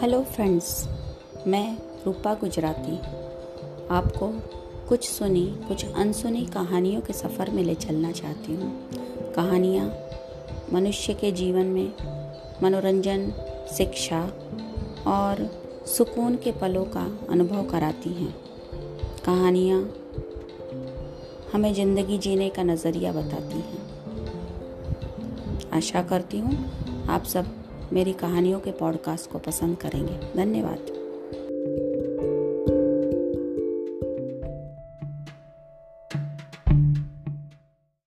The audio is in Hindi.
हेलो फ्रेंड्स, मैं रूपा गुजराती। आपको कुछ सुनी, कुछ अनसुनी कहानियों के सफ़र में ले चलना चाहती हूँ। कहानियाँ मनुष्य के जीवन में मनोरंजन, शिक्षा और सुकून के पलों का अनुभव कराती हैं। कहानियाँ हमें ज़िंदगी जीने का नज़रिया बताती हैं। आशा करती हूँ आप सब मेरी कहानियों के पॉडकास्ट को पसंद करेंगे। धन्यवाद।